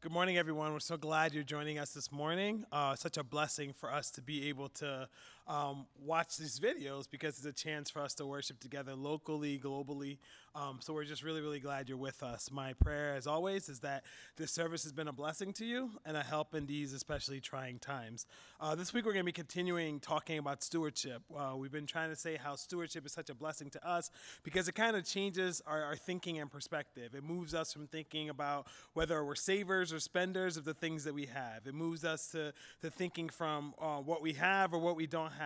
Good morning, everyone. We're so glad you're joining us this morning. Uh, such a blessing for us to be able to um, watch these videos because it's a chance for us to worship together locally, globally. Um, so we're just really, really glad you're with us. My prayer, as always, is that this service has been a blessing to you and a help in these especially trying times. Uh, this week, we're going to be continuing talking about stewardship. Uh, we've been trying to say how stewardship is such a blessing to us because it kind of changes our, our thinking and perspective. It moves us from thinking about whether we're savers or spenders of the things that we have. It moves us to, to thinking from uh, what we have or what we don't have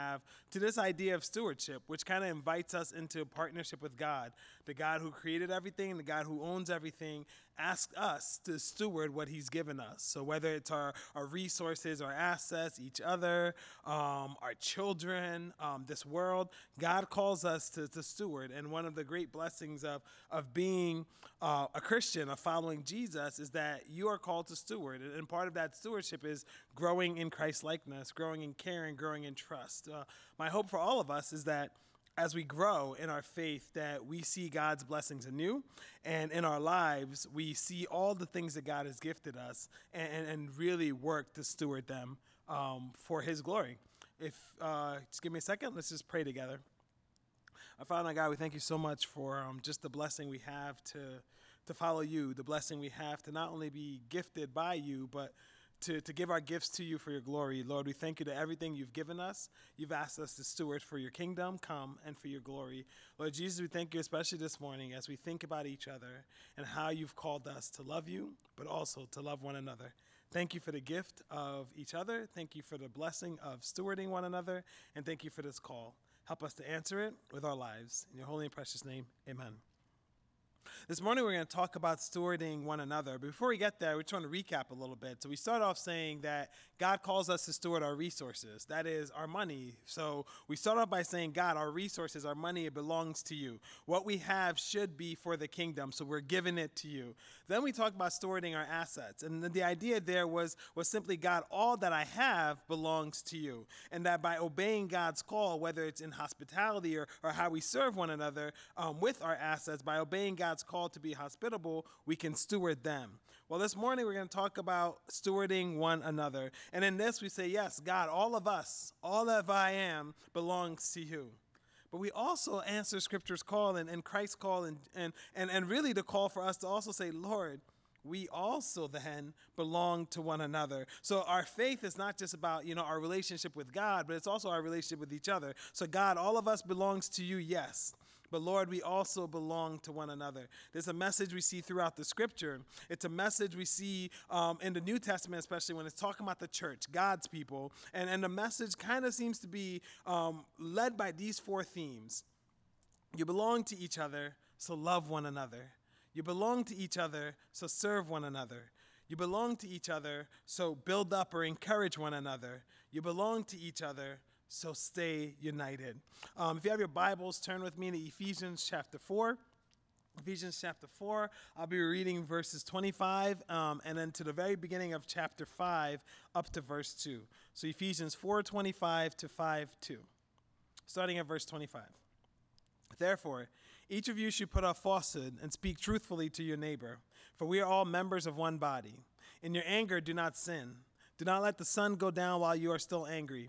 to this idea of stewardship, which kind of invites us into a partnership with God. The God who created everything, the God who owns everything, asks us to steward what He's given us. So whether it's our, our resources, our assets, each other, um, our children, um, this world, God calls us to, to steward. And one of the great blessings of, of being uh, a Christian, of following Jesus, is that you are called to steward. And part of that stewardship is growing in Christ likeness, growing in caring, growing in trust. Uh, my hope for all of us is that as we grow in our faith that we see God's blessings anew and in our lives we see all the things that God has gifted us and, and really work to steward them um, for his glory. If uh, just give me a second, let's just pray together. Our Father God, we thank you so much for um, just the blessing we have to to follow you, the blessing we have to not only be gifted by you, but to, to give our gifts to you for your glory. Lord, we thank you to everything you've given us. You've asked us to steward for your kingdom come and for your glory. Lord Jesus, we thank you especially this morning as we think about each other and how you've called us to love you, but also to love one another. Thank you for the gift of each other. Thank you for the blessing of stewarding one another. And thank you for this call. Help us to answer it with our lives. In your holy and precious name, amen. This morning we're going to talk about stewarding one another. Before we get there, we're trying to recap a little bit. So we start off saying that God calls us to steward our resources. That is our money. So we start off by saying, God, our resources, our money, it belongs to you. What we have should be for the kingdom. So we're giving it to you. Then we talk about stewarding our assets. And the idea there was, was simply, God, all that I have belongs to you. And that by obeying God's call, whether it's in hospitality or, or how we serve one another um, with our assets, by obeying God's call to be hospitable, we can steward them. Well, this morning we're going to talk about stewarding one another. And in this, we say, Yes, God, all of us, all of I am belongs to you. But we also answer Scripture's call and, and Christ's call, and, and, and, and really the call for us to also say, Lord, we also then belong to one another. So our faith is not just about, you know, our relationship with God, but it's also our relationship with each other. So God, all of us belongs to you, yes. But Lord, we also belong to one another. There's a message we see throughout the scripture. It's a message we see um, in the New Testament, especially when it's talking about the church, God's people. And, and the message kind of seems to be um, led by these four themes You belong to each other, so love one another. You belong to each other, so serve one another. You belong to each other, so build up or encourage one another. You belong to each other, so stay united. Um, if you have your Bibles, turn with me to Ephesians chapter 4. Ephesians chapter 4, I'll be reading verses 25 um, and then to the very beginning of chapter 5 up to verse 2. So Ephesians 4 25 to 5 2. Starting at verse 25. Therefore, each of you should put off falsehood and speak truthfully to your neighbor, for we are all members of one body. In your anger, do not sin. Do not let the sun go down while you are still angry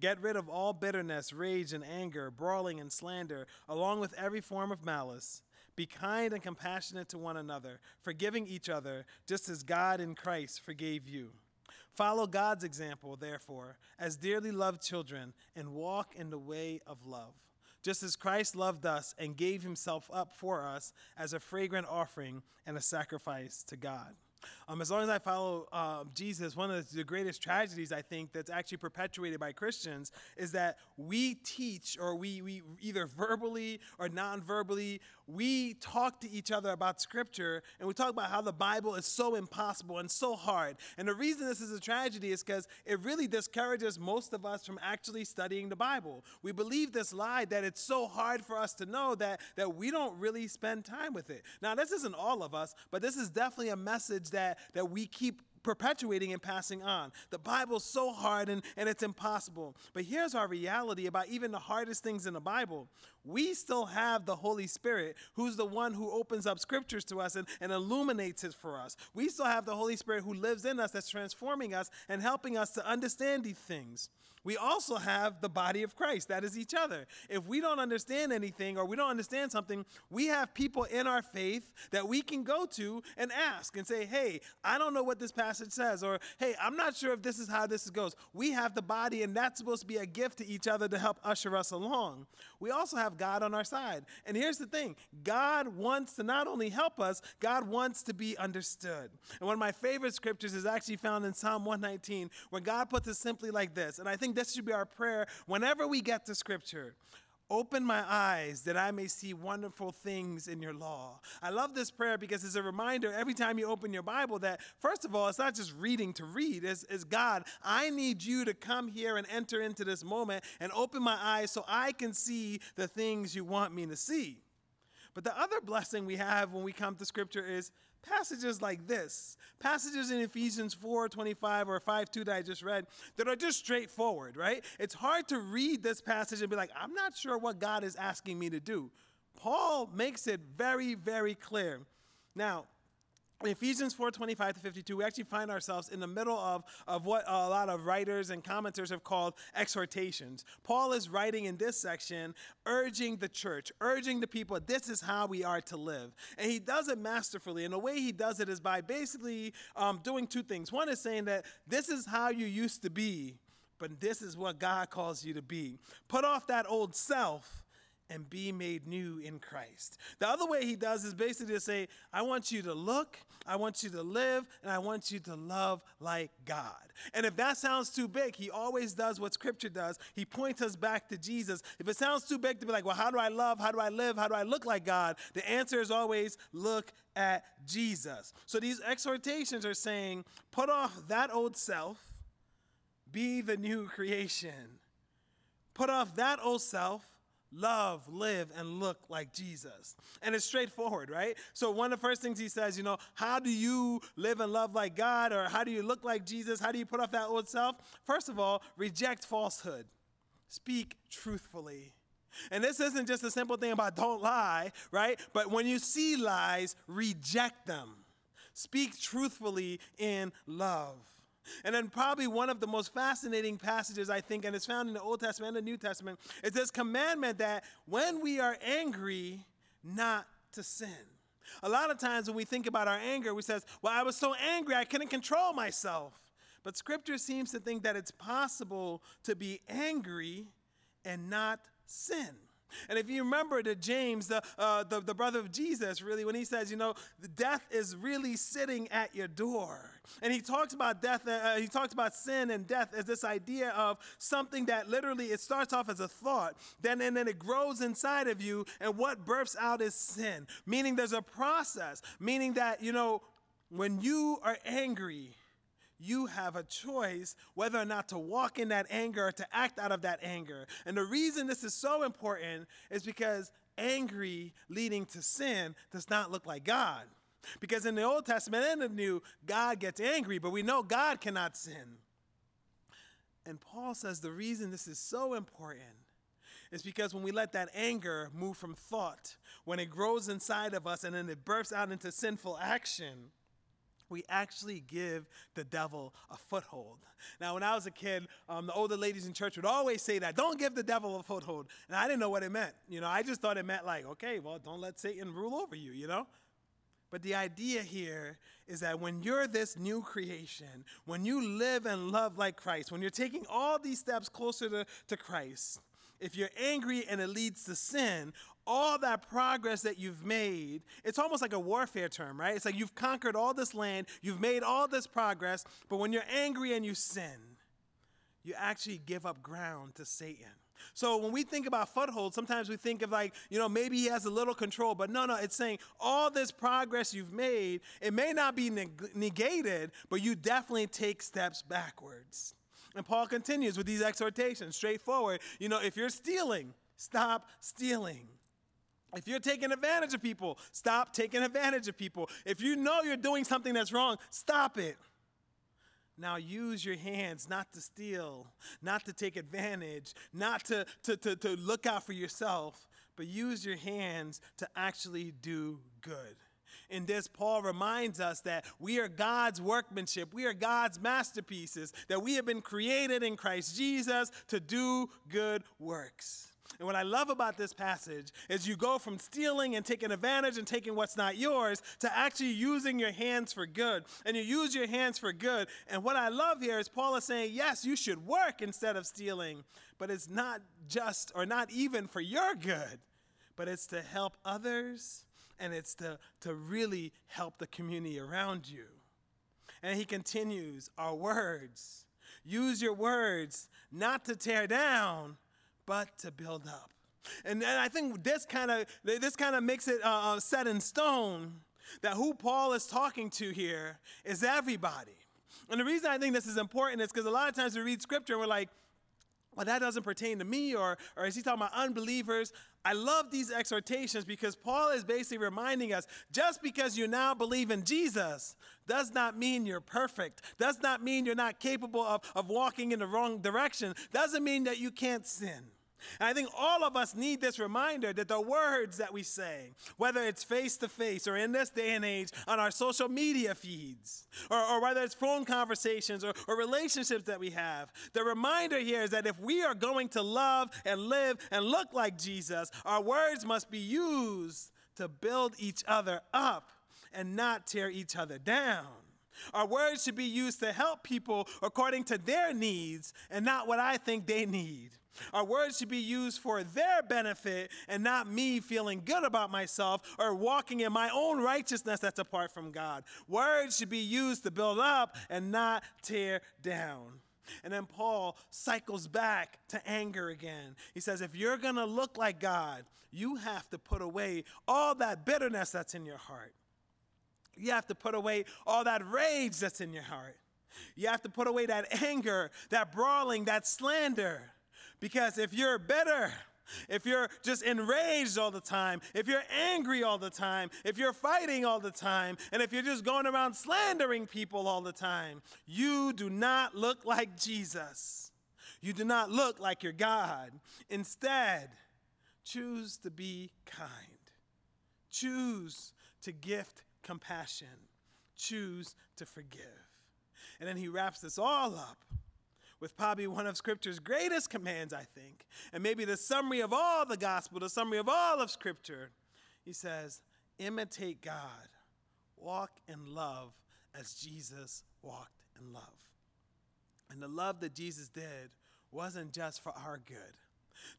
Get rid of all bitterness, rage, and anger, brawling and slander, along with every form of malice. Be kind and compassionate to one another, forgiving each other, just as God in Christ forgave you. Follow God's example, therefore, as dearly loved children, and walk in the way of love. Just as Christ loved us and gave himself up for us as a fragrant offering and a sacrifice to God. Um, as long as I follow uh, Jesus, one of the greatest tragedies I think that's actually perpetuated by Christians is that we teach, or we, we either verbally or non verbally, we talk to each other about Scripture and we talk about how the Bible is so impossible and so hard. And the reason this is a tragedy is because it really discourages most of us from actually studying the Bible. We believe this lie that it's so hard for us to know that, that we don't really spend time with it. Now, this isn't all of us, but this is definitely a message that, that we keep perpetuating and passing on. The Bible's so hard and, and it's impossible. But here's our reality about even the hardest things in the Bible. We still have the Holy Spirit, who's the one who opens up scriptures to us and, and illuminates it for us. We still have the Holy Spirit who lives in us, that's transforming us and helping us to understand these things. We also have the body of Christ, that is each other. If we don't understand anything or we don't understand something, we have people in our faith that we can go to and ask and say, hey, I don't know what this passage says, or hey, I'm not sure if this is how this goes. We have the body, and that's supposed to be a gift to each other to help usher us along. We also have God on our side. And here's the thing God wants to not only help us, God wants to be understood. And one of my favorite scriptures is actually found in Psalm 119, where God puts it simply like this. And I think this should be our prayer whenever we get to scripture. Open my eyes that I may see wonderful things in your law. I love this prayer because it's a reminder every time you open your Bible that, first of all, it's not just reading to read. It's, it's, God, I need you to come here and enter into this moment and open my eyes so I can see the things you want me to see. But the other blessing we have when we come to Scripture is passages like this passages in ephesians 4 25 or 5 2 that i just read that are just straightforward right? It's hard to read this passage and be like i'm not sure what god is asking me to do. Paul makes it very very clear. Now Ephesians 4 25 to 52, we actually find ourselves in the middle of, of what a lot of writers and commenters have called exhortations. Paul is writing in this section, urging the church, urging the people, this is how we are to live. And he does it masterfully. And the way he does it is by basically um, doing two things. One is saying that this is how you used to be, but this is what God calls you to be. Put off that old self and be made new in Christ. The other way he does is basically to say, I want you to look, I want you to live, and I want you to love like God. And if that sounds too big, he always does what scripture does. He points us back to Jesus. If it sounds too big to be like, well, how do I love? How do I live? How do I look like God? The answer is always look at Jesus. So these exhortations are saying, put off that old self, be the new creation. Put off that old self love, live, and look like Jesus. And it's straightforward, right? So, one of the first things he says, you know, how do you live and love like God? Or how do you look like Jesus? How do you put off that old self? First of all, reject falsehood, speak truthfully. And this isn't just a simple thing about don't lie, right? But when you see lies, reject them. Speak truthfully in love. And then, probably one of the most fascinating passages, I think, and it's found in the Old Testament and the New Testament, is this commandment that when we are angry, not to sin. A lot of times when we think about our anger, we says, "Well, I was so angry I couldn't control myself." But Scripture seems to think that it's possible to be angry and not sin. And if you remember to James, the, uh, the, the, brother of Jesus, really, when he says, you know, death is really sitting at your door. And he talks about death, uh, uh, he talks about sin and death as this idea of something that literally it starts off as a thought, then and then it grows inside of you, and what births out is sin. Meaning there's a process, meaning that, you know, when you are angry, you have a choice whether or not to walk in that anger or to act out of that anger. And the reason this is so important is because angry leading to sin does not look like God. Because in the Old Testament and the New, God gets angry, but we know God cannot sin. And Paul says the reason this is so important is because when we let that anger move from thought, when it grows inside of us and then it bursts out into sinful action, we actually give the devil a foothold. Now, when I was a kid, um, the older ladies in church would always say that, don't give the devil a foothold. And I didn't know what it meant. You know, I just thought it meant like, okay, well, don't let Satan rule over you, you know? But the idea here is that when you're this new creation, when you live and love like Christ, when you're taking all these steps closer to, to Christ, if you're angry and it leads to sin, all that progress that you've made, it's almost like a warfare term, right? It's like you've conquered all this land, you've made all this progress, but when you're angry and you sin, you actually give up ground to Satan. So when we think about foothold, sometimes we think of like, you know, maybe he has a little control, but no, no, it's saying all this progress you've made, it may not be neg- negated, but you definitely take steps backwards. And Paul continues with these exhortations, straightforward. You know, if you're stealing, stop stealing. If you're taking advantage of people, stop taking advantage of people. If you know you're doing something that's wrong, stop it. Now use your hands not to steal, not to take advantage, not to, to, to, to look out for yourself, but use your hands to actually do good. In this, Paul reminds us that we are God's workmanship, we are God's masterpieces, that we have been created in Christ Jesus to do good works. And what I love about this passage is you go from stealing and taking advantage and taking what's not yours to actually using your hands for good. And you use your hands for good. And what I love here is Paul is saying, yes, you should work instead of stealing, but it's not just or not even for your good, but it's to help others and it's to, to really help the community around you. And he continues, our words. Use your words not to tear down, but to build up. And, and I think this kind of this kind of makes it uh, uh, set in stone that who Paul is talking to here is everybody. And the reason I think this is important is because a lot of times we read scripture and we're like, well, that doesn't pertain to me, or, or is he talking about unbelievers? I love these exhortations because Paul is basically reminding us just because you now believe in Jesus does not mean you're perfect, does not mean you're not capable of, of walking in the wrong direction, doesn't mean that you can't sin. I think all of us need this reminder that the words that we say, whether it's face to face or in this day and age on our social media feeds, or, or whether it's phone conversations or, or relationships that we have, the reminder here is that if we are going to love and live and look like Jesus, our words must be used to build each other up and not tear each other down. Our words should be used to help people according to their needs and not what I think they need. Our words should be used for their benefit and not me feeling good about myself or walking in my own righteousness that's apart from God. Words should be used to build up and not tear down. And then Paul cycles back to anger again. He says, if you're going to look like God, you have to put away all that bitterness that's in your heart. You have to put away all that rage that's in your heart. You have to put away that anger, that brawling, that slander. Because if you're bitter, if you're just enraged all the time, if you're angry all the time, if you're fighting all the time, and if you're just going around slandering people all the time, you do not look like Jesus. You do not look like your God. Instead, choose to be kind. Choose to gift compassion. Choose to forgive. And then he wraps this all up with probably one of Scripture's greatest commands, I think, and maybe the summary of all the gospel, the summary of all of Scripture. He says, imitate God, walk in love as Jesus walked in love. And the love that Jesus did wasn't just for our good.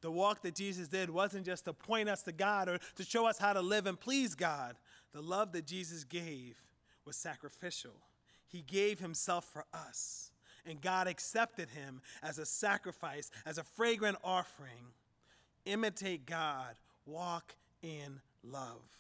The walk that Jesus did wasn't just to point us to God or to show us how to live and please God. The love that Jesus gave was sacrificial. He gave himself for us and God accepted him as a sacrifice, as a fragrant offering. Imitate God, walk in love.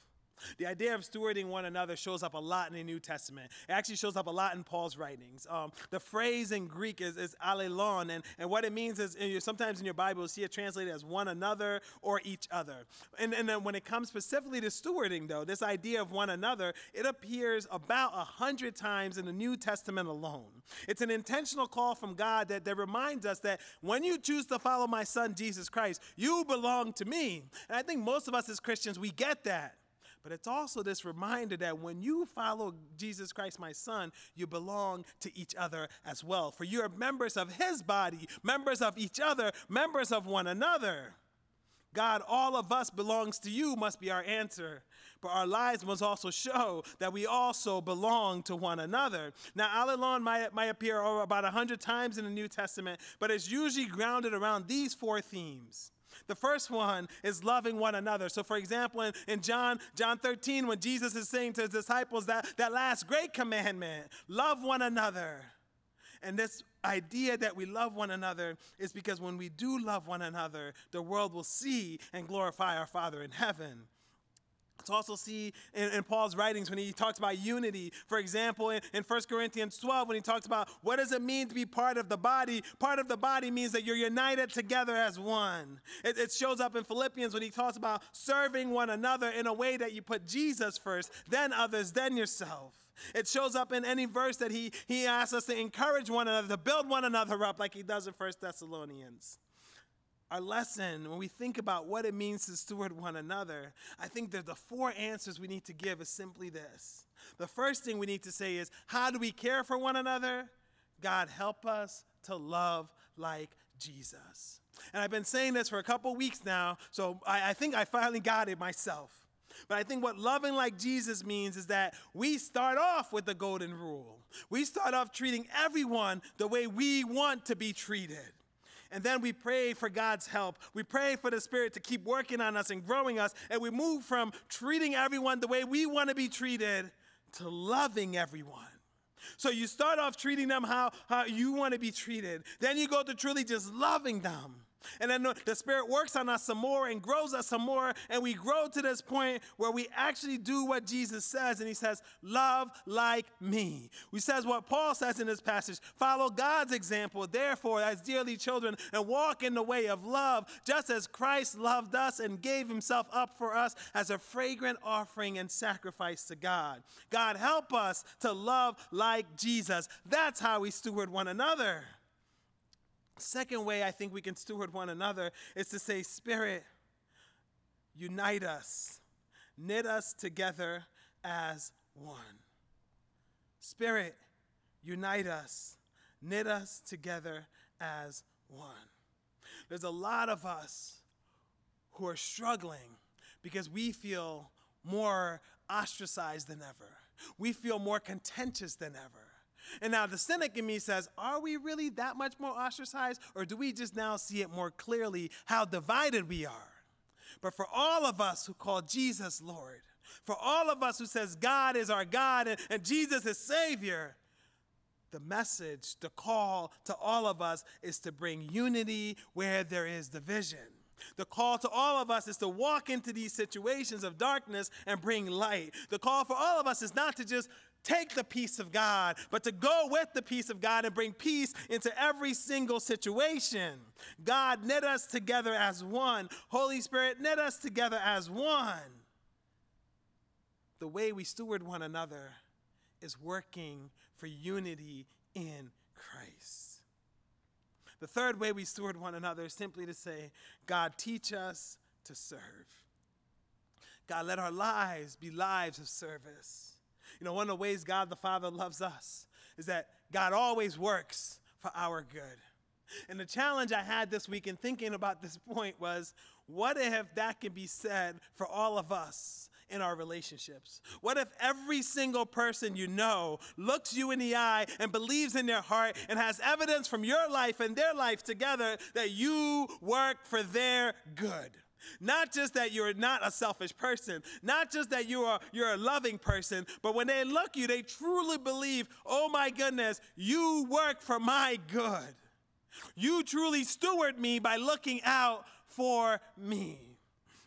The idea of stewarding one another shows up a lot in the New Testament. It actually shows up a lot in Paul's writings. Um, the phrase in Greek is, is allelon, and, and what it means is sometimes in your Bible, you see it translated as one another or each other. And, and then when it comes specifically to stewarding, though, this idea of one another, it appears about a hundred times in the New Testament alone. It's an intentional call from God that, that reminds us that when you choose to follow my son, Jesus Christ, you belong to me. And I think most of us as Christians, we get that. But it's also this reminder that when you follow Jesus Christ, my son, you belong to each other as well. For you are members of his body, members of each other, members of one another. God, all of us belongs to you, must be our answer. But our lives must also show that we also belong to one another. Now, allelon might, might appear about a hundred times in the New Testament, but it's usually grounded around these four themes The first one is loving one another. So, for example, in, in John, John 13, when Jesus is saying to his disciples that, that last great commandment, love one another. And this idea that we love one another is because when we do love one another, the world will see and glorify our Father in heaven to also see in, in, Paul's writings when he talks about unity. For example, in, in 1 Corinthians 12, when he talks about what does it mean to be part of the body, part of the body means that you're united together as one. It, it shows up in Philippians when he talks about serving one another in a way that you put Jesus first, then others, then yourself. It shows up in any verse that he, he asks us to encourage one another, to build one another up, like he does in 1 Thessalonians our lesson, when we think about what it means to steward one another, I think that the four answers we need to give is simply this. The first thing we need to say is, how do we care for one another? God, help us to love like Jesus. And I've been saying this for a couple weeks now, so I, I think I finally got it myself. But I think what loving like Jesus means is that we start off with the golden rule. We start off treating everyone the way we want to be treated. And then we pray for God's help. We pray for the Spirit to keep working on us and growing us. And we move from treating everyone the way we want to be treated to loving everyone. So you start off treating them how, how you want to be treated. Then you go to truly just loving them. And then the Spirit works on us some more and grows us some more. And we grow to this point where we actually do what Jesus says. And He says, Love like me. He says what Paul says in this passage follow God's example, therefore, as dearly children, and walk in the way of love, just as Christ loved us and gave Himself up for us as a fragrant offering and sacrifice to God. God, help us to love like Jesus. That's how we steward one another. Second way I think we can steward one another is to say, Spirit, unite us, knit us together as one. Spirit, unite us, knit us together as one. There's a lot of us who are struggling because we feel more ostracized than ever. We feel more contentious than ever. And now the cynic in me says, are we really that much more ostracized? Or do we just now see it more clearly how divided we are? But for all of us who call Jesus Lord, for all of us who says God is our God and, and Jesus is Savior, the message, the call to all of us is to bring unity where there is division. The call to all of us is to walk into these situations of darkness and bring light. The call for all of us is not to just take the peace of God, but to go with the peace of God and bring peace into every single situation. God knit us together as one. Holy Spirit knit us together as one. The way we steward one another is working for unity in Christ. The third way we steward one another is simply to say, God, teach us to serve. God, let our lives be lives of service. You know, one of the ways God the Father loves us is that God always works for our good. And the challenge I had this week in thinking about this point was what if that can be said for all of us in our relationships? What if every single person you know looks you in the eye and believes in their heart and has evidence from your life and their life together that you work for their good? Not just that you're not a selfish person, not just that you are you're a loving person, but when they look you, they truly believe, "Oh my goodness, you work for my good. You truly steward me by looking out for me."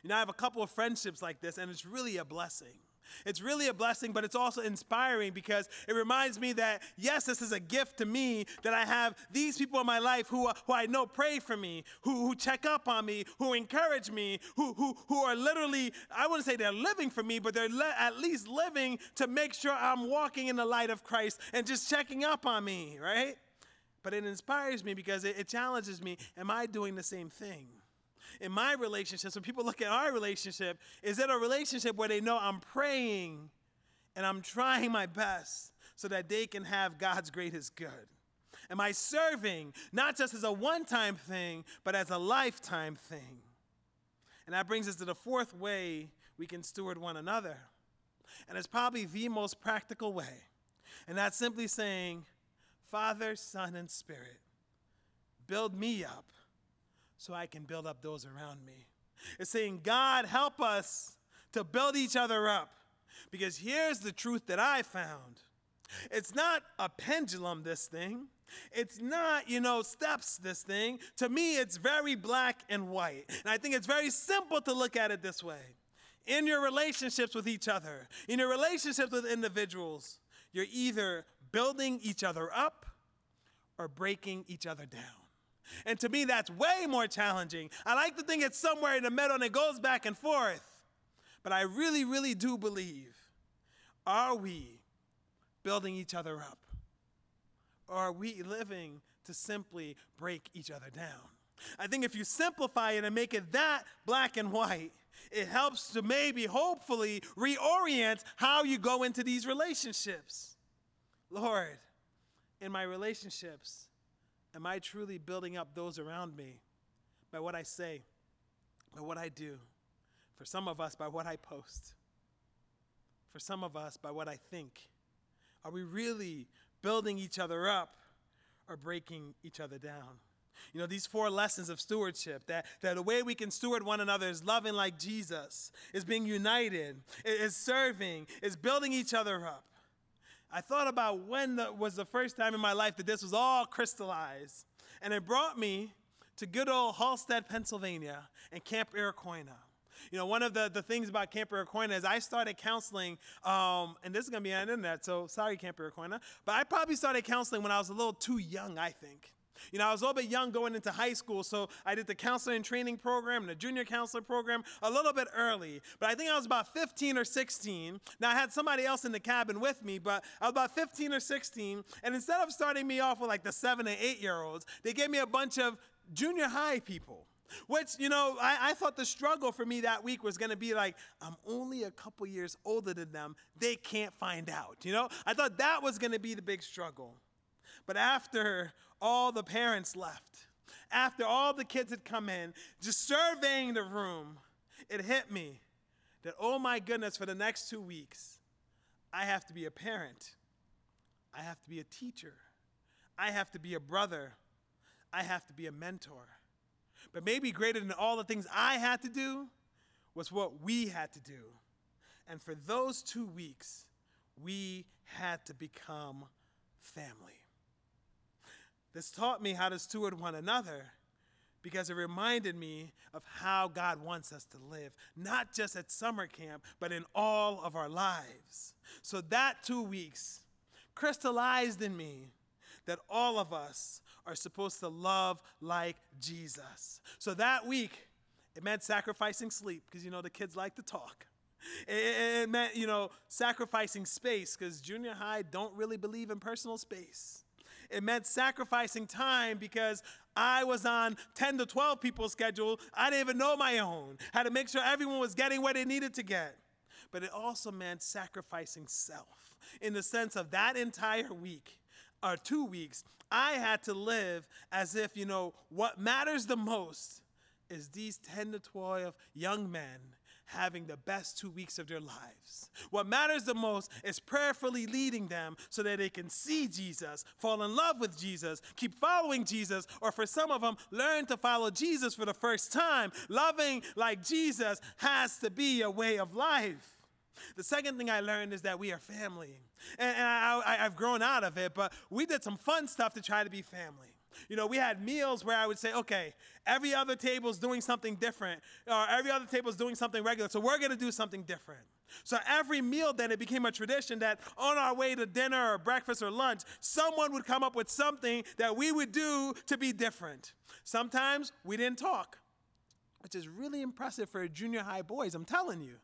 You know, I have a couple of friendships like this and it's really a blessing. It's really a blessing, but it's also inspiring because it reminds me that, yes, this is a gift to me that I have these people in my life who, uh, who I know pray for me, who, who check up on me, who encourage me, who, who, who are literally, I wouldn't say they're living for me, but they're le- at least living to make sure I'm walking in the light of Christ and just checking up on me, right? But it inspires me because it, it challenges me. Am I doing the same thing? In my relationships, when people look at our relationship, is it a relationship where they know I'm praying and I'm trying my best so that they can have God's greatest good? Am I serving not just as a one time thing, but as a lifetime thing? And that brings us to the fourth way we can steward one another. And it's probably the most practical way. And that's simply saying, Father, Son, and Spirit, build me up so I can build up those around me. It's saying, God, help us to build each other up. Because here's the truth that I found it's not a pendulum, this thing. It's not, you know, steps, this thing. To me, it's very black and white. And I think it's very simple to look at it this way. In your relationships with each other, in your relationships with individuals, you're either building each other up or breaking each other down. And to me, that's way more challenging. I like to think it's somewhere in the middle and it goes back and forth. But I really, really do believe are we building each other up? Or are we living to simply break each other down? I think if you simplify it and make it that black and white, it helps to maybe, hopefully, reorient how you go into these relationships. Lord, in my relationships, am I truly building up those around me by what I say, by what I do? For some of us, by what I post. For some of us, by what I think. Are we really building each other up or breaking each other down? You know, these four lessons of stewardship that, that the way we can steward one another is loving like Jesus, is being united, is serving, is building each other up. I thought about when the, was the first time in my life that this was all crystallized. And it brought me to good old Hallstead, Pennsylvania, and Camp Arcoina. You know, one of the, the things about Camp Arcoina is I started counseling, um, and this is going to be on the internet, so sorry, Camp Arcoina, but I probably started counseling when I was a little too young, I think. You know, I was a little bit young going into high school, so I did the counseling and training program and the junior counselor program a little bit early. But I think I was about 15 or 16. Now, I had somebody else in the cabin with me, but I was about 15 or 16. And instead of starting me off with like the seven and eight year olds, they gave me a bunch of junior high people. Which, you know, I, I thought the struggle for me that week was going to be like, I'm only a couple years older than them. They can't find out. You know, I thought that was going to be the big struggle. But after all the parents left, after all the kids had come in, just surveying the room, it hit me that, oh my goodness, for the next two weeks, I have to be a parent. I have to be a teacher. I have to be a brother. I have to be a mentor. But maybe greater than all the things I had to do was what we had to do. And for those two weeks, we had to become family. This taught me how to steward one another because it reminded me of how God wants us to live, not just at summer camp, but in all of our lives. So that two weeks crystallized in me that all of us are supposed to love like Jesus. So that week, it meant sacrificing sleep because you know the kids like to talk. It, meant, you know, sacrificing space because junior high don't really believe in personal space. It meant sacrificing time because I was on 10 to 12 people's schedule. I didn't even know my own. Had to make sure everyone was getting what they needed to get. But it also meant sacrificing self in the sense of that entire week or two weeks, I had to live as if, you know, what matters the most is these 10 to 12 young men having the best two weeks of their lives. What matters the most is prayerfully leading them so that they can see Jesus, fall in love with Jesus, keep following Jesus, or for some of them, learn to follow Jesus for the first time. Loving like Jesus has to be a way of life. The second thing I learned is that we are family. And, and I, have grown out of it, but we did some fun stuff to try to be family. You know, we had meals where I would say, okay, every other table is doing something different, or every other table is doing something regular, so we're gonna do something different. So every meal then it became a tradition that on our way to dinner or breakfast or lunch, someone would come up with something that we would do to be different. Sometimes we didn't talk, which is really impressive for junior high boys, I'm telling you.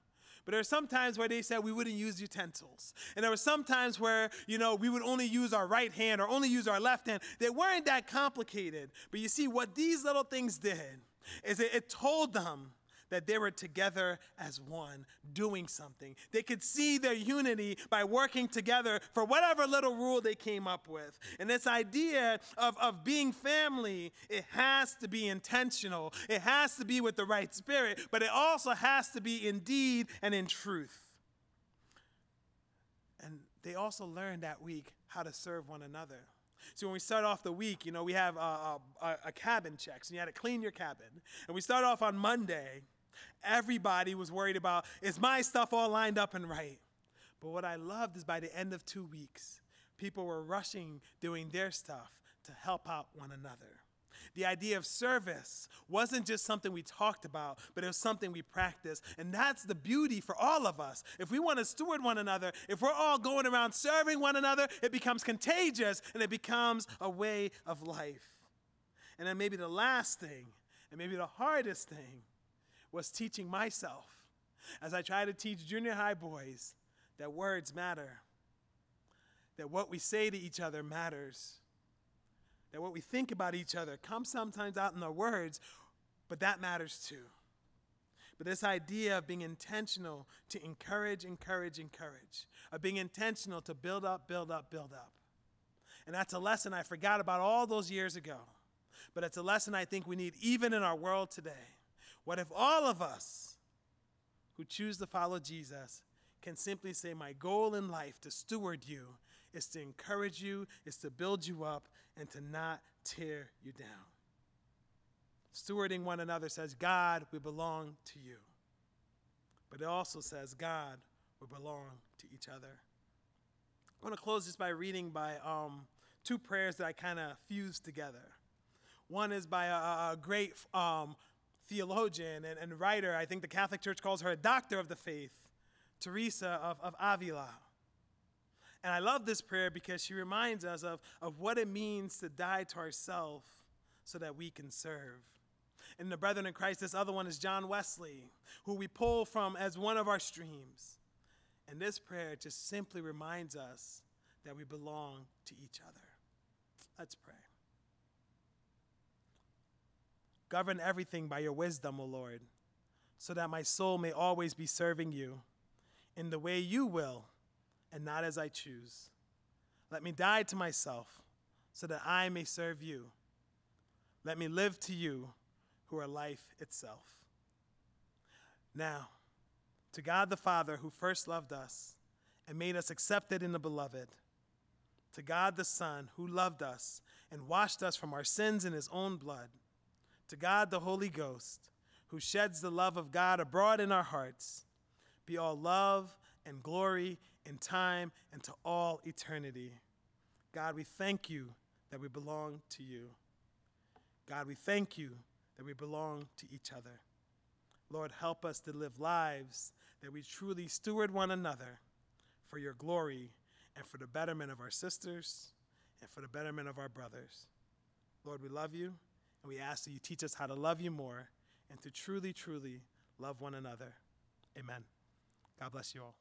But there are some times where they said we wouldn't use utensils. And there were some times where, you know, we would only use our right hand or only use our left hand. They weren't that complicated. But you see, what these little things did is it, it told them that they were together as one, doing something. They could see their unity by working together for whatever little rule they came up with. And this idea of, of being family, it has to be intentional, it has to be with the right spirit, but it also has to be in deed and in truth. And they also learned that week how to serve one another. So when we start off the week, you know, we have a, a, a cabin checks, and you had to clean your cabin. And we start off on Monday. Everybody was worried about is my stuff all lined up and right. But what I loved is by the end of two weeks, people were rushing doing their stuff to help out one another. The idea of service wasn't just something we talked about, but it was something we practiced. And that's the beauty for all of us. If we want to steward one another, if we're all going around serving one another, it becomes contagious and it becomes a way of life. And then maybe the last thing, and maybe the hardest thing, was teaching myself as I try to teach junior high boys that words matter, that what we say to each other matters that what we think about each other comes sometimes out in our words, but that matters too. But this idea of being intentional to encourage, encourage, encourage, of being intentional to build up, build up, build up. And that's a lesson I forgot about all those years ago. But it's a lesson I think we need even in our world today. What if all of us who choose to follow Jesus can simply say, My goal in life to steward you is to encourage you, is to build you up, and to not tear you down. Stewarding one another says, God, we belong to you. But it also says, God, we belong to each other. I want to close this by reading by um, two prayers that I kind of fused together. One is by a, a great um, theologian and, and, writer. I think the Catholic Church calls her a doctor of the faith, Teresa of, of Avila. And I love this prayer because she reminds us of, of what it means to die to ourselves so that we can serve. And the brethren in Christ, this other one is John Wesley, who we pull from as one of our streams. And this prayer just simply reminds us that we belong to each other. Let's pray. Govern everything by your wisdom, O Lord, so that my soul may always be serving you in the way you will and not as I choose. Let me die to myself so that I may serve you. Let me live to you who are life itself. Now, to God the Father who first loved us and made us accepted in the beloved, to God the Son who loved us and washed us from our sins in his own blood, to God the Holy Ghost who sheds the love of God abroad in our hearts, be all love and glory in time and to all eternity. God, we thank you that we belong to you. God, we thank you that we belong to each other. Lord, help us to live lives that we truly steward one another for your glory and for the betterment of our sisters and for the betterment of our brothers. Lord, we love you, and we ask that you teach us how to love you more and to truly, truly love one another. Amen. God bless you all.